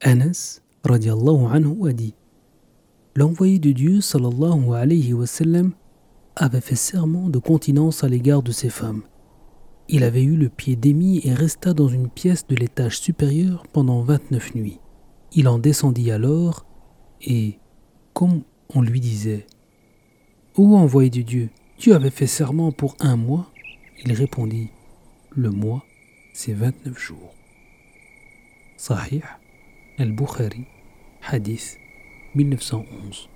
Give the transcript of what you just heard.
Anas radiallahu anhu a dit L'envoyé de Dieu sallallahu alayhi wa sallam avait fait serment de continence à l'égard de ses femmes. Il avait eu le pied démis et resta dans une pièce de l'étage supérieur pendant 29 nuits. Il en descendit alors et, comme on lui disait Ô envoyé de Dieu, tu avais fait serment pour un mois? Il répondit Le mois, c'est 29 jours. Sahih البخاري حديث 1911